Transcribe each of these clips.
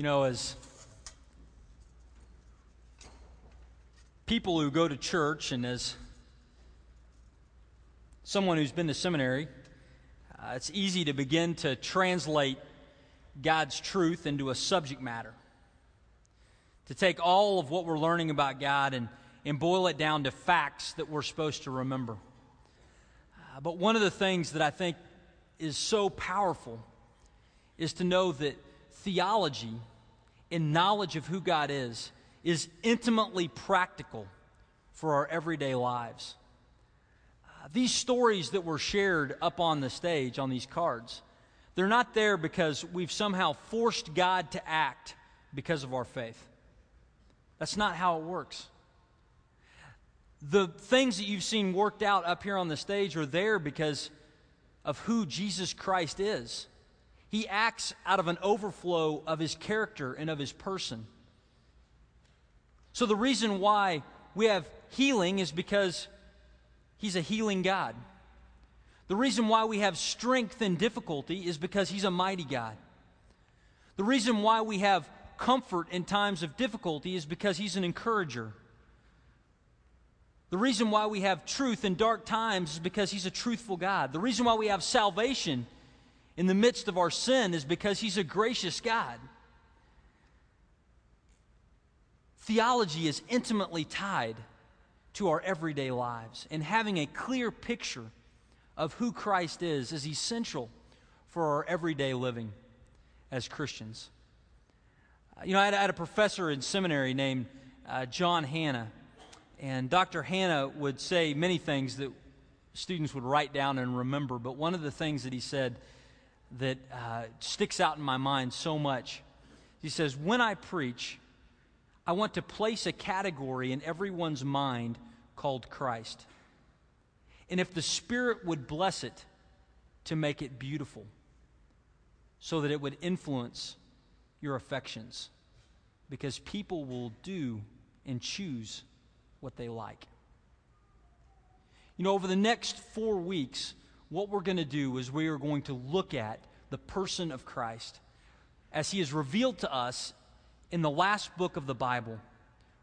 You know, as people who go to church and as someone who's been to seminary, uh, it's easy to begin to translate God's truth into a subject matter. To take all of what we're learning about God and, and boil it down to facts that we're supposed to remember. Uh, but one of the things that I think is so powerful is to know that theology and knowledge of who God is is intimately practical for our everyday lives. Uh, these stories that were shared up on the stage on these cards, they're not there because we've somehow forced God to act because of our faith. That's not how it works. The things that you've seen worked out up here on the stage are there because of who Jesus Christ is. He acts out of an overflow of his character and of his person. So, the reason why we have healing is because he's a healing God. The reason why we have strength in difficulty is because he's a mighty God. The reason why we have comfort in times of difficulty is because he's an encourager. The reason why we have truth in dark times is because he's a truthful God. The reason why we have salvation in the midst of our sin is because He's a gracious God. Theology is intimately tied to our everyday lives, and having a clear picture of who Christ is is essential for our everyday living as Christians. Uh, you know, I had, a professor in seminary named uh, John Hannah, and Dr. Hannah would say many things that students would write down and remember, but one of the things that he said that uh, sticks out in my mind so much. He says, When I preach, I want to place a category in everyone's mind called Christ. And if the Spirit would bless it, to make it beautiful so that it would influence your affections because people will do and choose what they like. You know, over the next four weeks, what we're going to do is we are going to look at the person of Christ as he is revealed to us in the last book of the Bible,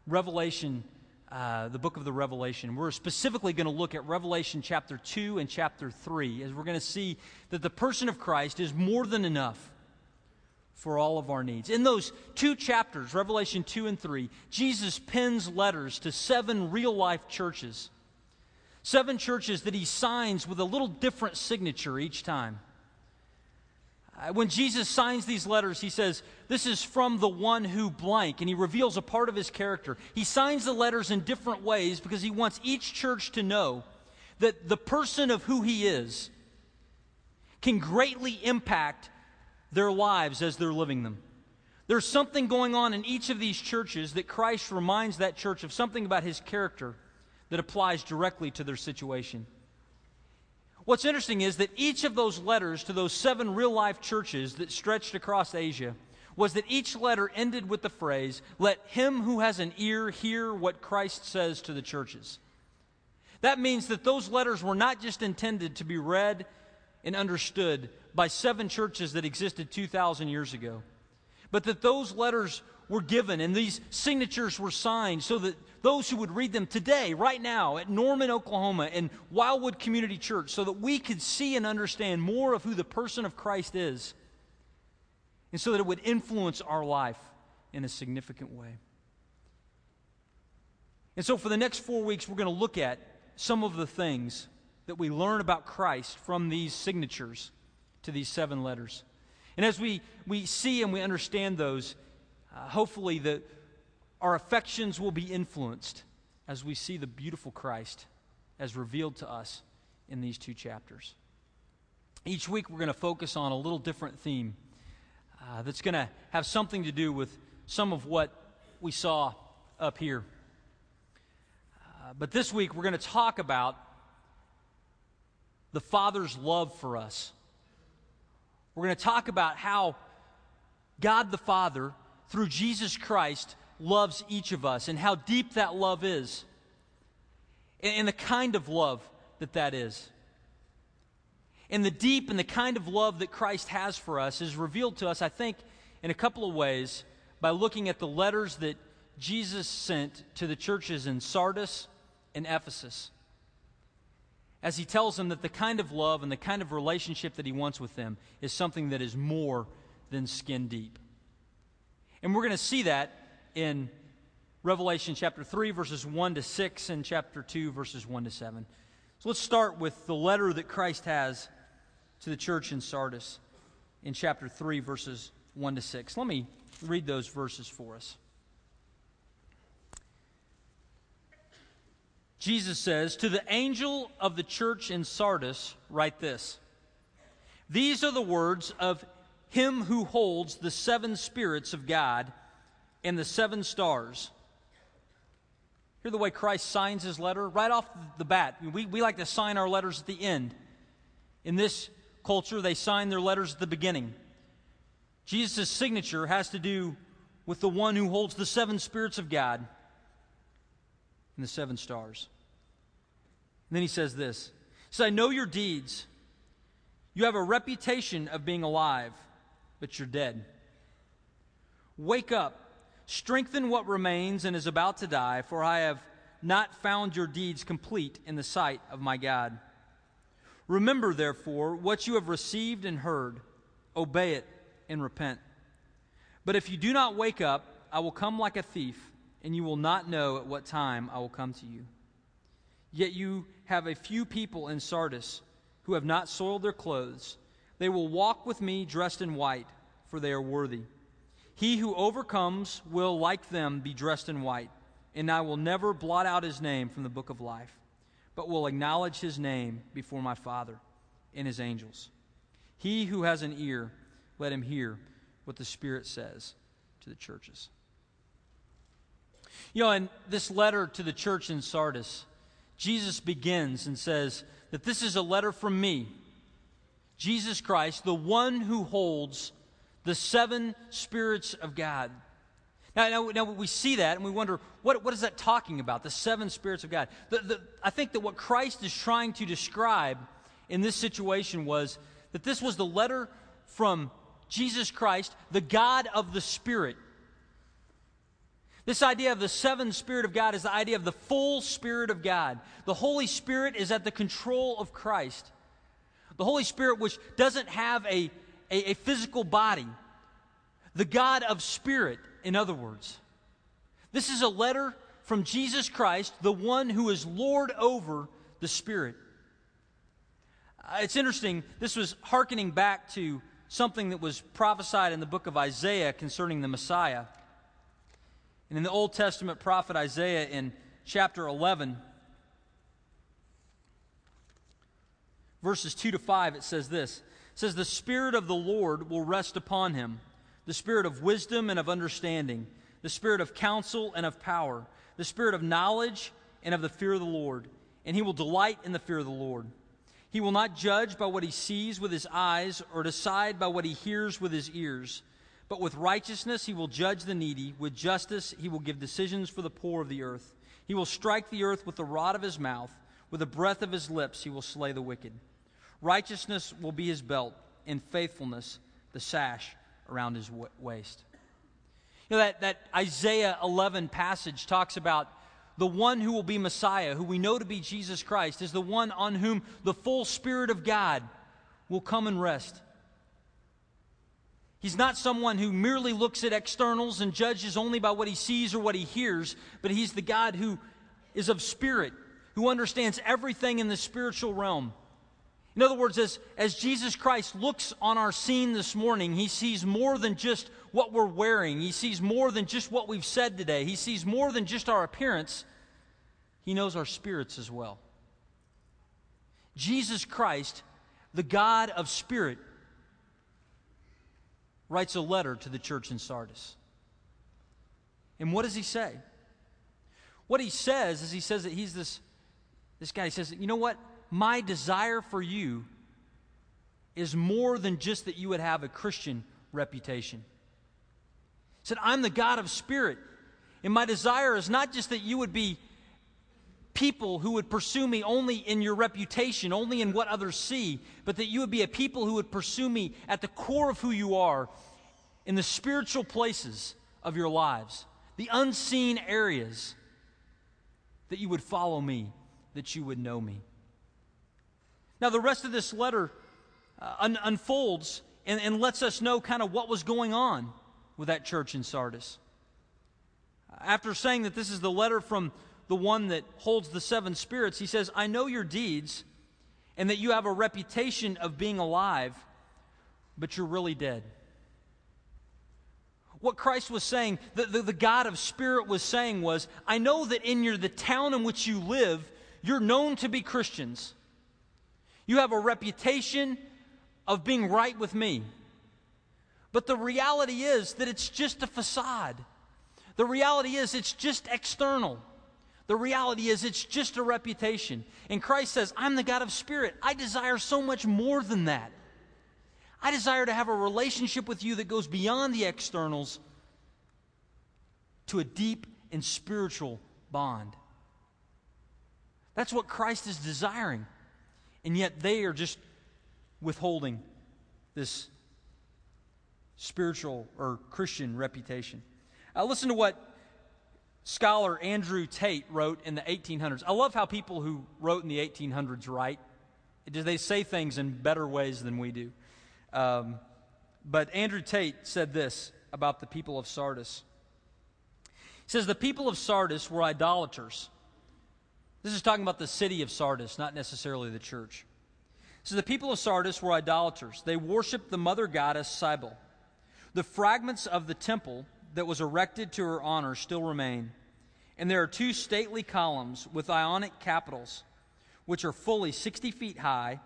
Revelation, uh, the book of the Revelation. We're specifically going to look at Revelation chapter 2 and chapter 3, as we're going to see that the person of Christ is more than enough for all of our needs. In those two chapters, Revelation 2 and 3, Jesus pens letters to seven real life churches Seven churches that he signs with a little different signature each time. Uh, when Jesus signs these letters, he says, This is from the one who blank, and he reveals a part of his character. He signs the letters in different ways because he wants each church to know that the person of who he is can greatly impact their lives as they're living them. There's something going on in each of these churches that Christ reminds that church of something about his character that applies directly to their situation. What's interesting is that each of those letters to those seven real life churches that stretched across Asia was that each letter ended with the phrase, Let him who has an ear hear what Christ says to the churches. That means that those letters were not just intended to be read and understood by seven churches that existed 2,000 years ago, but that those letters were given and these signatures were signed so that those who would read them today, right now, at Norman, Oklahoma, and Wildwood Community Church, so that we could see and understand more of who the person of Christ is, and so that it would influence our life in a significant way. And so, for the next four weeks, we're going to look at some of the things that we learn about Christ from these signatures to these seven letters. And as we, we see and we understand those, uh, hopefully the, our affections will be influenced as we see the beautiful Christ as revealed to us in these two chapters. Each week, we're going to focus on a little different theme uh, that's going to have something to do with some of what we saw up here. Uh, but this week, we're going to talk about the Father's love for us. We're going to talk about how God the Father, through Jesus Christ, loves each of us and how deep that love is and the kind of love that that is. And the deep and the kind of love that Christ has for us is revealed to us, I think, in a couple of ways by looking at the letters that Jesus sent to the churches in Sardis and Ephesus. As he tells them that the kind of love and the kind of relationship that he wants with them is something that is more than skin deep. And we're going to see that in Revelation chapter 3, verses 1 to 6, and chapter 2, verses 1 to 7. So let's start with the letter that Christ has to the church in Sardis in chapter 3, verses 1 to 6. Let me read those verses for us. Jesus says, To the angel of the church in Sardis, write this These are the words of him who holds the seven spirits of God and the seven stars. Hear the way Christ signs his letter right off the bat. We, we like to sign our letters at the end. In this culture, they sign their letters at the beginning. Jesus' signature has to do with the one who holds the seven spirits of God and the seven stars. And then he says this He says, I know your deeds. You have a reputation of being alive, but you're dead. Wake up, strengthen what remains and is about to die, for I have not found your deeds complete in the sight of my God. Remember, therefore, what you have received and heard, obey it and repent. But if you do not wake up, I will come like a thief, and you will not know at what time I will come to you. Yet you have a few people in Sardis who have not soiled their clothes. They will walk with me dressed in white, for they are worthy. He who overcomes will, like them, be dressed in white, and I will never blot out his name from the book of life, but will acknowledge his name before my Father and his angels. He who has an ear, let him hear what the Spirit says to the churches. You know, in this letter to the church in Sardis, Jesus begins and says that this is a letter from me, Jesus Christ, the one who holds the seven spirits of God. Now, now, now, we see that and we wonder, what, what is that talking about? The seven spirits of God. The, the, I think that what Christ is trying to describe in this situation was that this was the letter from Jesus Christ, the God of the Spirit. This idea of the seven Spirit of God is the idea of the full Spirit of God. The Holy Spirit is at the control of Christ. The Holy Spirit, which doesn't have a, a, a physical body. The God of Spirit, in other words. This is a letter from Jesus Christ, the one who is Lord over the Spirit. Uh, it's interesting, this was hearkening back to something that was prophesied in the book of Isaiah concerning the Messiah. And in the Old Testament prophet Isaiah, in chapter 11, verses 2 to 5, it says this says, The Spirit of the Lord will rest upon him, the Spirit of wisdom and of understanding, the Spirit of counsel and of power, the Spirit of knowledge and of the fear of the Lord. And he will delight in the fear of the Lord. He will not judge by what he sees with his eyes or decide by what he hears with his ears. But with righteousness he will judge the needy. With justice he will give decisions for the poor of the earth. He will strike the earth with the rod of his mouth. With the breath of his lips he will slay the wicked. Righteousness will be his belt, and faithfulness the sash around his waist. You know, that, that Isaiah 11 passage talks about the one who will be Messiah, who we know to be Jesus Christ, is the one on whom the full Spirit of God will come and rest. He's not someone who merely looks at externals and judges only by what he sees or what he hears, but he's the God who is of spirit, who understands everything in the spiritual realm. In other words, as, as Jesus Christ looks on our scene this morning, he sees more than just what we're wearing. He sees more than just what we've said today. He sees more than just our appearance. He knows our spirits as well. Jesus Christ, the God of spirit, writes a letter to the church in Sardis. And what does he say? What he says is he says that he's this, this guy. He says, you know what? My desire for you is more than just that you would have a Christian reputation. He said, I'm the God of spirit. And my desire is not just that you would be people who would pursue me only in your reputation, only in what others see, but that you would be a people who would pursue me at the core of who you are, in the spiritual places of your lives, the unseen areas, that you would follow me, that you would know me. Now, the rest of this letter uh, un- unfolds and, and lets us know kind of what was going on with that church in Sardis. After saying that this is the letter from the one that holds the seven spirits, he says, I know your deeds and that you have a reputation of being alive, but you're really dead. What Christ was saying, the, the, the, God of Spirit was saying was, I know that in your, the town in which you live, you're known to be Christians. You have a reputation of being right with me. But the reality is that it's just a facade. The reality is it's just external. The reality is it's just a reputation. And Christ says, I'm the God of Spirit. I desire so much more than that. I desire to have a relationship with you that goes beyond the externals to a deep and spiritual bond. That's what Christ is desiring. And yet they are just withholding this spiritual or Christian reputation. Uh, listen to what scholar Andrew Tait wrote in the 1800s. I love how people who wrote in the 1800s write. They say things in better ways than we do. Um, but Andrew Tait said this about the people of Sardis. He says, The people of Sardis were idolaters. This is talking about the city of Sardis, not necessarily the church. So the people of Sardis were idolaters. They worshiped the mother goddess Cybele. The fragments of the temple that was erected to her honor still remain. And there are two stately columns with ionic capitals, which are fully 60 feet high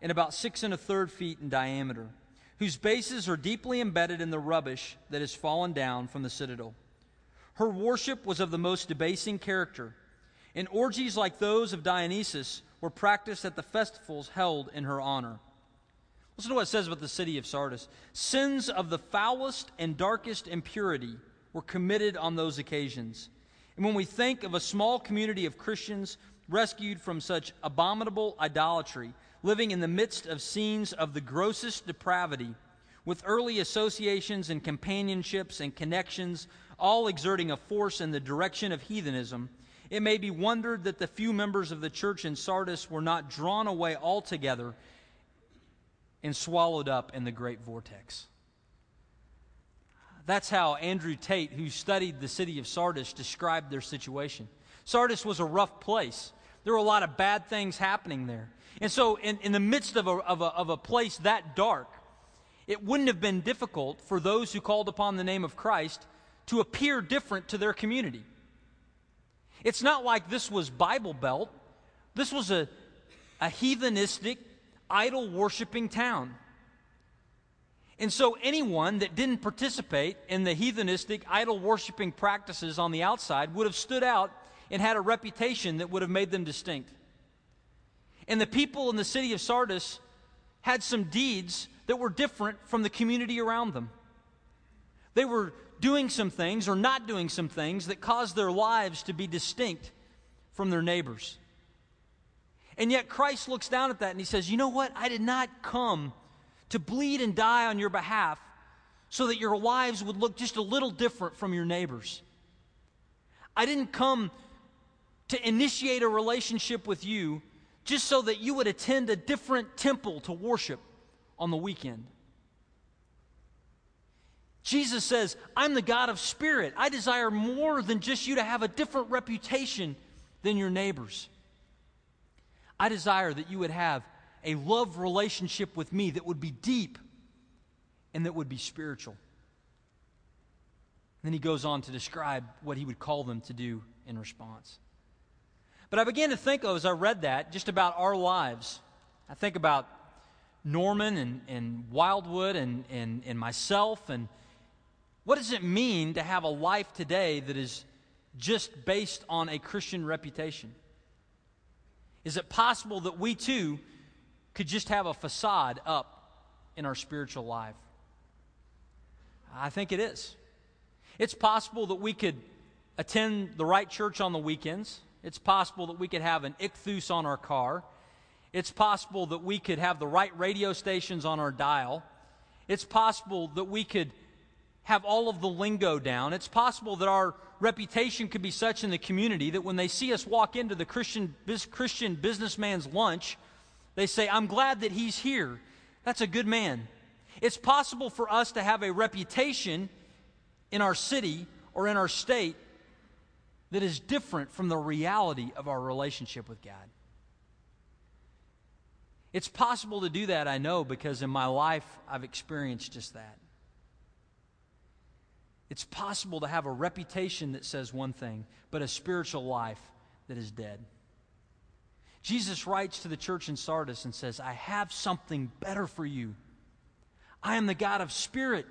and about six and a third feet in diameter, whose bases are deeply embedded in the rubbish that has fallen down from the citadel. Her worship was of the most debasing character, and orgies like those of Dionysus were practiced at the festivals held in her honor. Listen to what it says about the city of Sardis. Sins of the foulest and darkest impurity were committed on those occasions. And when we think of a small community of Christians rescued from such abominable idolatry, living in the midst of scenes of the grossest depravity, with early associations and companionships and connections, all exerting a force in the direction of heathenism, it may be wondered that the few members of the church in Sardis were not drawn away altogether and swallowed up in the great vortex. That's how Andrew Tait, who studied the city of Sardis, described their situation. Sardis was a rough place. There were a lot of bad things happening there. And so, in, in the midst of a, of, a, of a place that dark, it wouldn't have been difficult for those who called upon the name of Christ to appear different to their community. It's not like this was Bible Belt, this was a, a heathenistic, idol worshiping town. And so, anyone that didn't participate in the heathenistic, idol worshiping practices on the outside would have stood out and had a reputation that would have made them distinct. And the people in the city of Sardis had some deeds that were different from the community around them. They were doing some things or not doing some things that cause their lives to be distinct from their neighbors. And yet Christ looks down at that and he says, You know what? I did not come to bleed and die on your behalf so that your lives would look just a little different from your neighbors. I didn't come to initiate a relationship with you just so that you would attend a different temple to worship on the weekend. Jesus says, I'm the God of spirit. I desire more than just you to have a different reputation than your neighbors. I desire that you would have a love relationship with me that would be deep and that would be spiritual. then he goes on to describe what he would call them to do in response. But I began to think as I read that just about our lives. I think about Norman and, and Wildwood and, and, and myself and what does it mean to have a life today that is just based on a Christian reputation? Is it possible that we too could just have a facade up in our spiritual life? I think it is. It's possible that we could attend the right church on the weekends. It's possible that we could have an ichthus on our car. It's possible that we could have the right radio stations on our dial. It's possible that we could have all of the lingo down. It's possible that our reputation could be such in the community that when they see us walk into the Christian, Christian businessman's lunch, they say, I'm glad that he's here. That's a good man. It's possible for us to have a reputation in our city or in our state that is different from the reality of our relationship with God. It's possible to do that, I know, because in my life I've experienced just that. It's possible to have a reputation that says one thing, but a spiritual life that is dead. Jesus writes to the church in Sardis and says, I have something better for you. I am the God of spirit,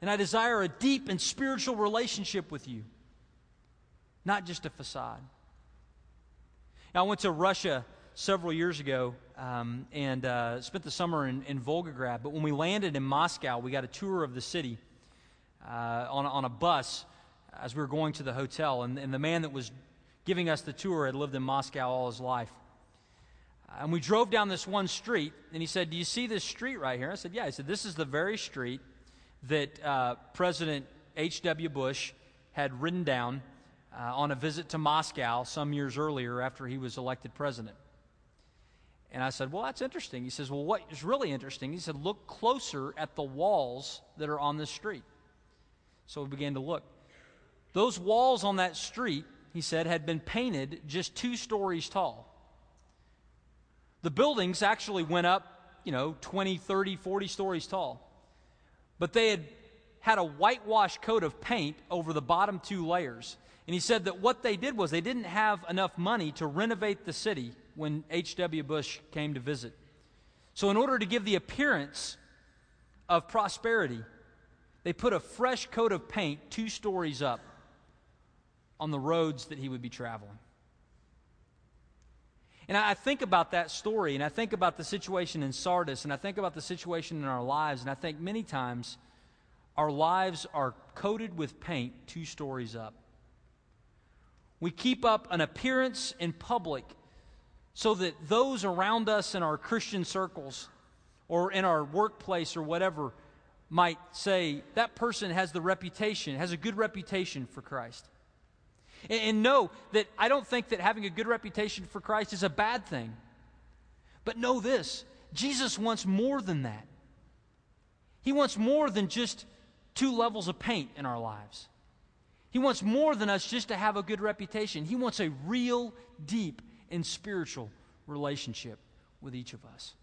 and I desire a deep and spiritual relationship with you, not just a facade. Now, I went to Russia several years ago um, and uh, spent the summer in, in Volgograd. But when we landed in Moscow, we got a tour of the city uh, on, on a bus as we were going to the hotel. And, and the man that was giving us the tour had lived in Moscow all his life. And we drove down this one street, and he said, Do you see this street right here? I said, Yeah. He said, This is the very street that uh, President H.W. Bush had ridden down uh, on a visit to Moscow some years earlier after he was elected president. And I said, Well, that's interesting. He says, Well, what is really interesting? He said, Look closer at the walls that are on this street. So we began to look. Those walls on that street, he said, had been painted just two stories tall. The buildings actually went up, you know, 20, 30, 40 stories tall. But they had had a whitewash coat of paint over the bottom two layers. And he said that what they did was they didn't have enough money to renovate the city when H.W. Bush came to visit. So, in order to give the appearance of prosperity, they put a fresh coat of paint two stories up on the roads that he would be traveling. And I think about that story, and I think about the situation in Sardis, and I think about the situation in our lives, and I think many times our lives are coated with paint two stories up. We keep up an appearance in public so that those around us in our Christian circles or in our workplace or whatever might say that person has the reputation, has a good reputation for Christ. And, and know that I don't think that having a good reputation for Christ is a bad thing. But know this Jesus wants more than that. He wants more than just two levels of paint in our lives. He wants more than us just to have a good reputation. He wants a real, deep, and spiritual relationship with each of us.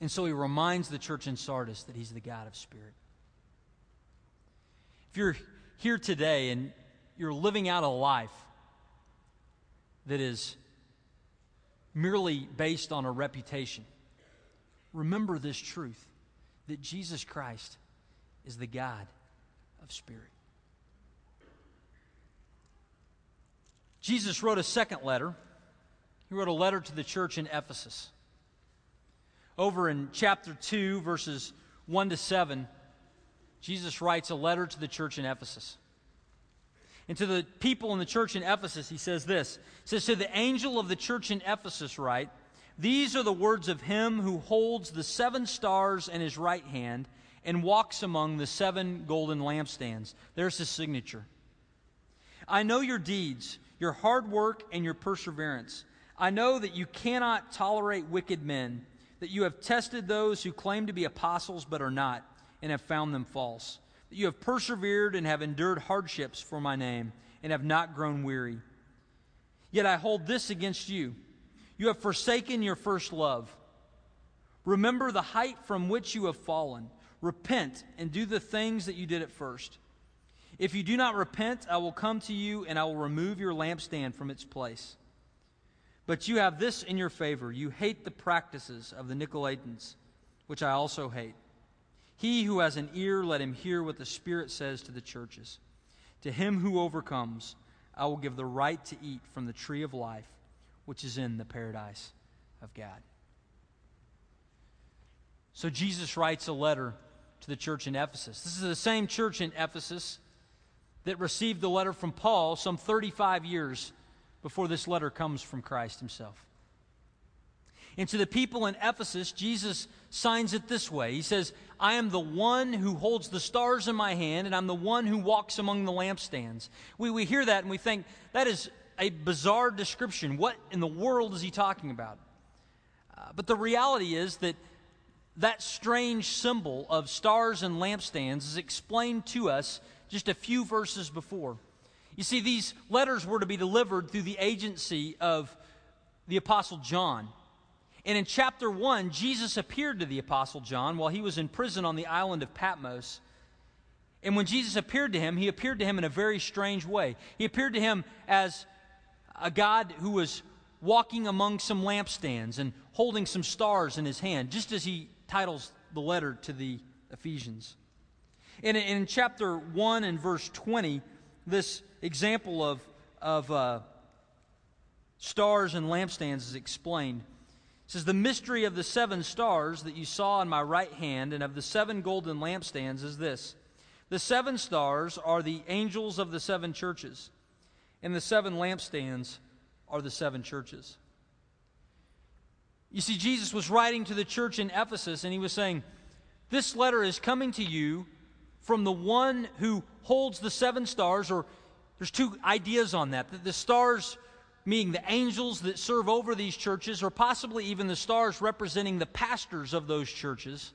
And so he reminds the church in Sardis that he's the God of spirit. If you're here today and you're living out a life that is merely based on a reputation, remember this truth that Jesus Christ is the God of spirit. Jesus wrote a second letter. He wrote a letter to the church in Ephesus. Over in chapter 2, verses 1 to 7, Jesus writes a letter to the church in Ephesus. And to the people in the church in Ephesus, he says this He says, To the angel of the church in Ephesus, write, These are the words of him who holds the seven stars in his right hand and walks among the seven golden lampstands. There's his signature. I know your deeds your hard work, and your perseverance. I know that you cannot tolerate wicked men, that you have tested those who claim to be apostles but are not, and have found them false. That you have persevered and have endured hardships for my name, and have not grown weary. Yet I hold this against you you have forsaken your first love. Remember the height from which you have fallen. Repent and do the things that you did at first. If you do not repent, I will come to you and I will remove your lampstand from its place. But you have this in your favor you hate the practices of the Nicolaitans, which I also hate. He who has an ear, let him hear what the Spirit says to the churches. To him who overcomes, I will give the right to eat from the tree of life, which is in the paradise of God. So Jesus writes a letter to the church in Ephesus. This is the same church in Ephesus that received the letter from Paul some 35 years before this letter comes from Christ himself. And to the people in Ephesus, Jesus signs it this way He says, I am the one who holds the stars in my hand, and I'm the one who walks among the lampstands. We, we hear that and we think that is a bizarre description. What in the world is he talking about? Uh, but the reality is that that strange symbol of stars and lampstands is explained to us just a few verses before. You see, these letters were to be delivered through the agency of the Apostle John. And in chapter 1, Jesus appeared to the Apostle John while he was in prison on the island of Patmos. And when Jesus appeared to him, he appeared to him in a very strange way. He appeared to him as a God who was walking among some lampstands and holding some stars in his hand, just as he titles the letter to the Ephesians. And in chapter 1 and verse 20, this example of, of uh, stars and lampstands is explained. It says, The mystery of the seven stars that you saw in my right hand and of the seven golden lampstands is this The seven stars are the angels of the seven churches, and the seven lampstands are the seven churches. You see, Jesus was writing to the church in Ephesus, and he was saying, This letter is coming to you from the one who holds the seven stars, or there's two ideas on that. That the stars, meaning the angels that serve over these churches, or possibly even the stars representing the pastors of those churches.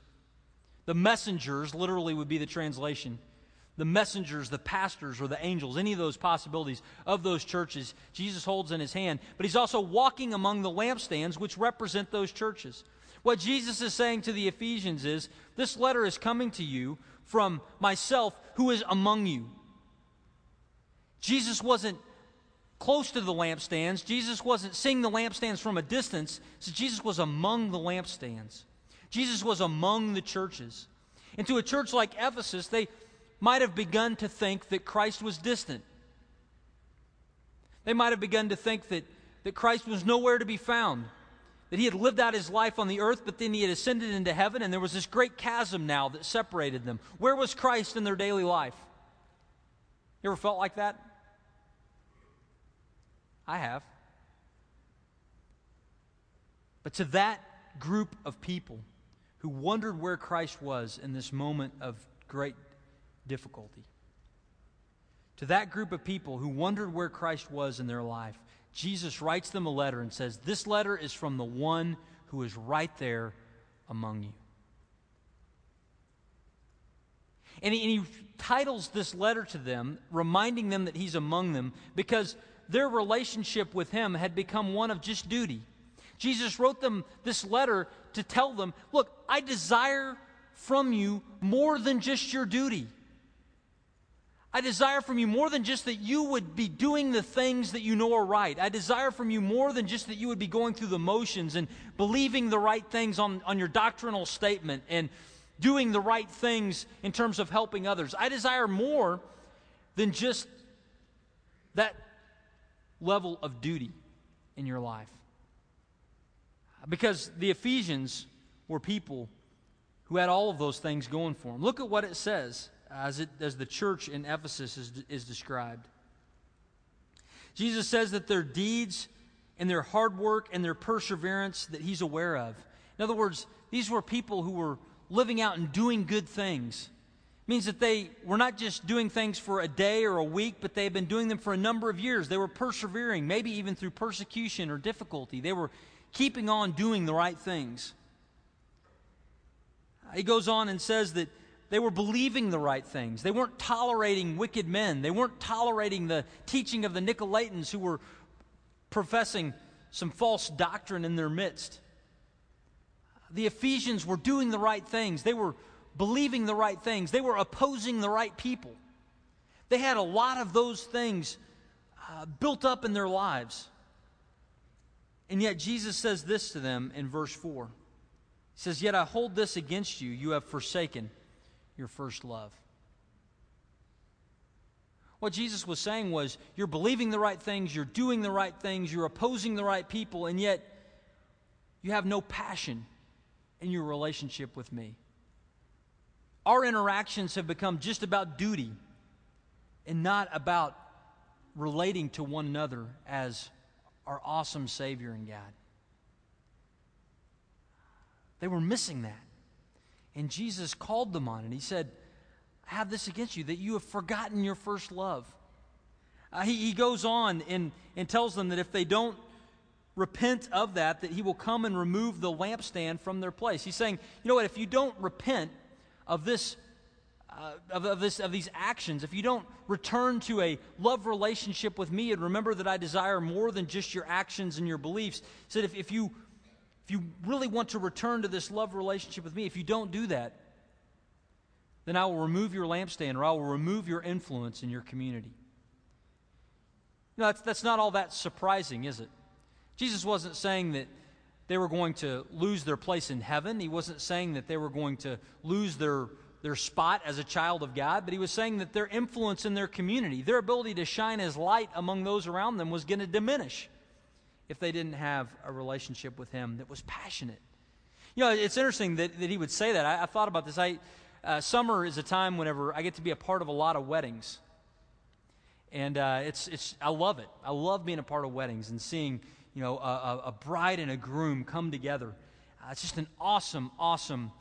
The messengers, literally, would be the translation the messengers, the pastors, or the angels, any of those possibilities of those churches, Jesus holds in his hand. But he's also walking among the lampstands, which represent those churches. What Jesus is saying to the Ephesians is this letter is coming to you from myself who is among you. Jesus wasn't close to the lampstands, Jesus wasn't seeing the lampstands from a distance. So Jesus was among the lampstands. Jesus was among the churches. And to a church like Ephesus, they, might have begun to think that Christ was distant. They might have begun to think that, that Christ was nowhere to be found, that he had lived out his life on the earth, but then he had ascended into heaven, and there was this great chasm now that separated them. Where was Christ in their daily life? You ever felt like that? I have. But to that group of people who wondered where Christ was in this moment of great difficulty. To that group of people who wondered where Christ was in their life, Jesus writes them a letter and says, This letter is from the one who is right there among you. And he, and he, titles this letter to them, reminding them that he's among them, because their relationship with him had become one of just duty. Jesus wrote them this letter to tell them, Look, I desire from you more than just your duty. I desire from you more than just that you would be doing the things that you know are right. I desire from you more than just that you would be going through the motions and believing the right things on, on your doctrinal statement and doing the right things in terms of helping others. I desire more than just that level of duty in your life. Because the Ephesians were people who had all of those things going for them. Look at what it says as, it, as the church in Ephesus is, is described. Jesus says that their deeds and their hard work and their perseverance that he's aware of. In other words, these were people who were living out and doing good things. It means that they were not just doing things for a day or a week, but they had been doing them for a number of years. They were persevering, maybe even through persecution or difficulty. They were keeping on doing the right things. He goes on and says that they were believing the right things. They weren't tolerating wicked men. They weren't tolerating the teaching of the Nicolaitans who were professing some false doctrine in their midst. The Ephesians were doing the right things. They were believing the right things. They were opposing the right people. They had a lot of those things uh, built up in their lives. And yet Jesus says this to them in verse 4. He says, Yet I hold this against you. You have forsaken your first love. What Jesus was saying was, you're believing the right things, you're doing the right things, you're opposing the right people, and yet you have no passion in your relationship with me. Our interactions have become just about duty and not about relating to one another as our awesome Savior and God. They were missing that. And Jesus called them on it. He said, I have this against you, that you have forgotten your first love. Uh, he, he goes on and, and tells them that if they don't repent of that, that he will come and remove the lampstand from their place. He's saying, you know what, if you don't repent of this, uh, of, of, this, of these actions, if you don't return to a love relationship with me and remember that I desire more than just your actions and your beliefs, said, if, if, you, if you really want to return to this love relationship with me, if you don't do that, then I will remove your lampstand or I will remove your influence in your community. You know, that's, that's not all that surprising, is it? Jesus wasn't saying that they were going to lose their place in heaven. He wasn't saying that they were going to lose their, their spot as a child of God, but he was saying that their influence in their community, their ability to shine as light among those around them, was going to diminish if they didn't have a relationship with him that was passionate. You know, it's interesting that, that he would say that. I, I thought about this. I, uh, summer is a time whenever I get to be a part of a lot of weddings. And uh, it's, it's, I love it. I love being a part of weddings and seeing you know, a, a bride and a groom come together. Uh, it's just an awesome, awesome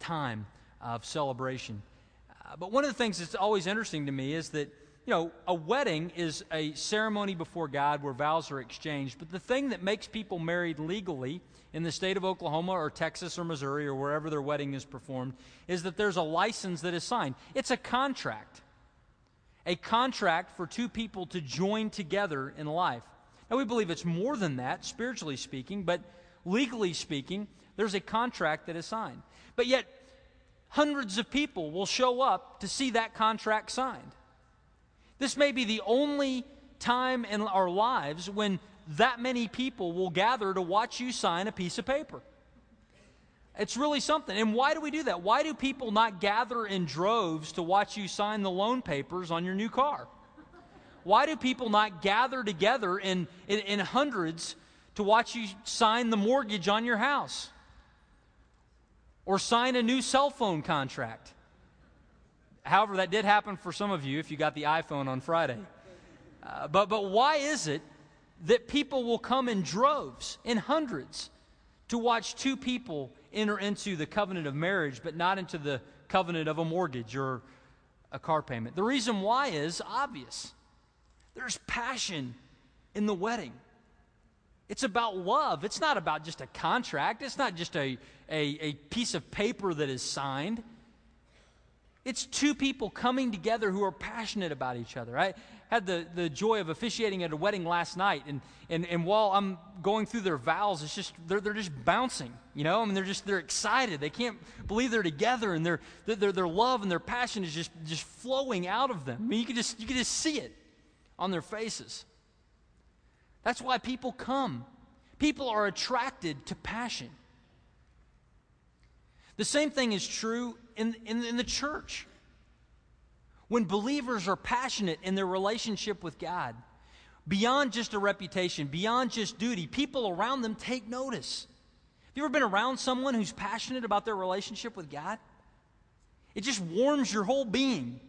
time of celebration. Uh, but one of the things that's always interesting to me is that, you know, a wedding is a ceremony before God where vows are exchanged. But the thing that makes people married legally in the state of Oklahoma or Texas or Missouri or wherever their wedding is performed is that there's a license that is signed. It's a contract. A contract for two people to join together in life. Now, we believe it's more than that, spiritually speaking, but legally speaking, there's a contract that is signed. But yet, hundreds of people will show up to see that contract signed. This may be the only time in our lives when that many people will gather to watch you sign a piece of paper. It's really something. And why do we do that? Why do people not gather in droves to watch you sign the loan papers on your new car? Why do people not gather together in, in, in hundreds to watch you sign the mortgage on your house? Or sign a new cell phone contract? However, that did happen for some of you if you got the iPhone on Friday. Uh, but, but why is it that people will come in droves, in hundreds, to watch two people enter into the covenant of marriage, but not into the covenant of a mortgage or a car payment? The reason why is obvious. There's passion in the wedding. It's about love. It's not about just a contract. It's not just a, a, a, piece of paper that is signed. It's two people coming together who are passionate about each other. I had the, the joy of officiating at a wedding last night, and, and, and while I'm going through their vows, it's just they're, they're just bouncing, you know? I mean, they're just they're excited. They can't believe they're together, and their, their, their love and their passion is just, just flowing out of them. I mean, you can just, you can just see it on their faces. That's why people come. People are attracted to passion. The same thing is true in, in, in, the church. When believers are passionate in their relationship with God, beyond just a reputation, beyond just duty, people around them take notice. Have you ever been around someone who's passionate about their relationship with God? It just warms your whole being.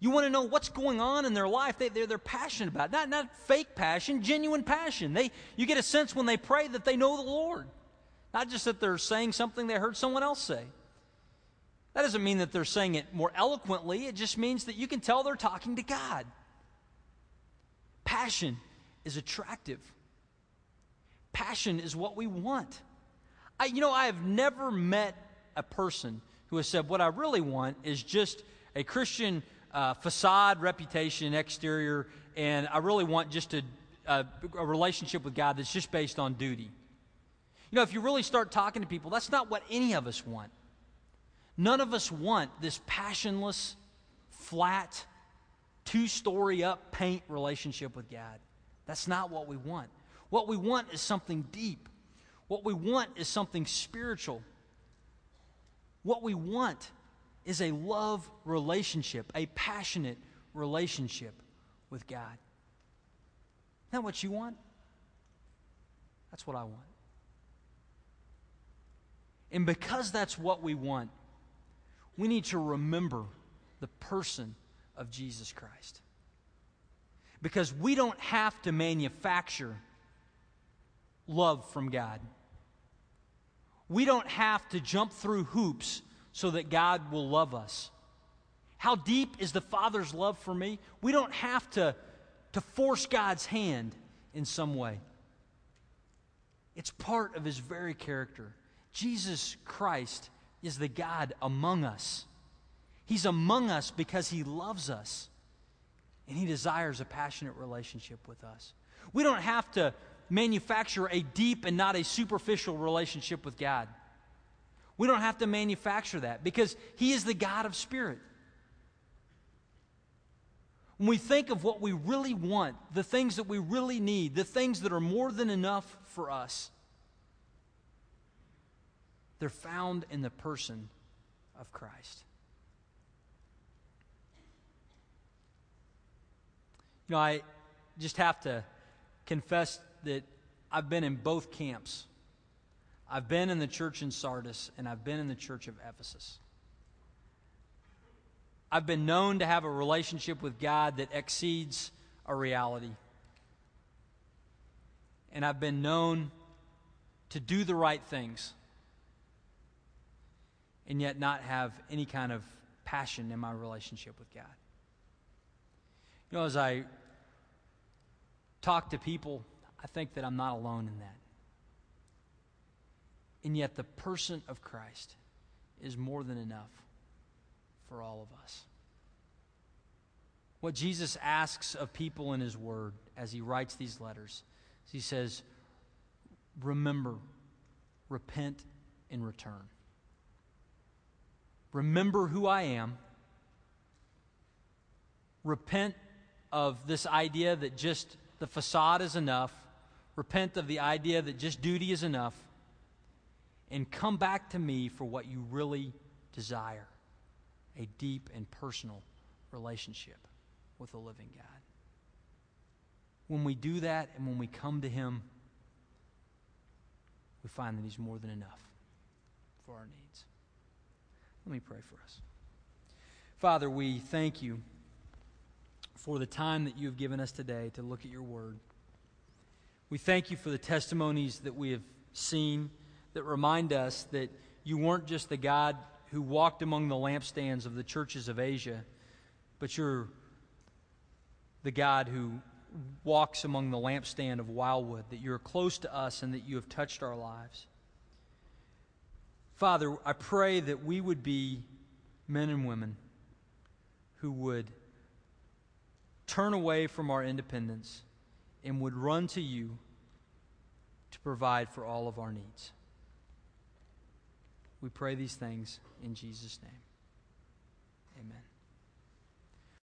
You want to know what's going on in their life. They, they're, they're passionate about it. Not, not fake passion, genuine passion. They, you get a sense when they pray that they know the Lord. Not just that they're saying something they heard someone else say. That doesn't mean that they're saying it more eloquently. It just means that you can tell they're talking to God. Passion is attractive. Passion is what we want. I, you know, I have never met a person who has said, What I really want is just a Christian uh, facade, reputation, exterior, and I really want just a, a, a relationship with God that's just based on duty. You know, if you really start talking to people, that's not what any of us want. None of us want this passionless, flat, two story up paint relationship with God. That's not what we want. What we want is something deep. What we want is something spiritual. What we want is a love relationship, a passionate relationship with God. Isn't that what you want? That's what I want. And because that's what we want, we need to remember the person of Jesus Christ. Because we don't have to manufacture love from God. We don't have to jump through hoops so that God will love us. How deep is the Father's love for me? We don't have to, to force God's hand in some way. It's part of his very character. Jesus Christ is the God among us. He's among us because he loves us and he desires a passionate relationship with us. We don't have to manufacture a deep and not a superficial relationship with God. We don't have to manufacture that because he is the God of spirit. When we think of what we really want, the things that we really need, the things that are more than enough for us, they're found in the person of Christ. You know, I just have to confess that I've been in both camps. I've been in the church in Sardis and I've been in the church of Ephesus. I've been known to have a relationship with God that exceeds a reality. And I've been known to do the right things and yet not have any kind of passion in my relationship with God. You know, as I talk to people, I think that I'm not alone in that. And yet, the person of Christ is more than enough for all of us. What Jesus asks of people in his word as he writes these letters, he says, Remember, repent, and return. Remember who I am. Repent of this idea that just the facade is enough. Repent of the idea that just duty is enough. And come back to me for what you really desire a deep and personal relationship with the living God. When we do that and when we come to Him, we find that He's more than enough for our needs. Let me pray for us. Father, we thank you for the time that you have given us today to look at your word. We thank you for the testimonies that we have seen that remind us that you weren't just the God who walked among the lampstands of the churches of Asia, but you're the God who walks among the lampstand of Wildwood, that you're close to us and that you have touched our lives. Father, I pray that we would be men and women who would turn away from our independence and would run to you to provide for all of our needs. We pray these things in Jesus' name.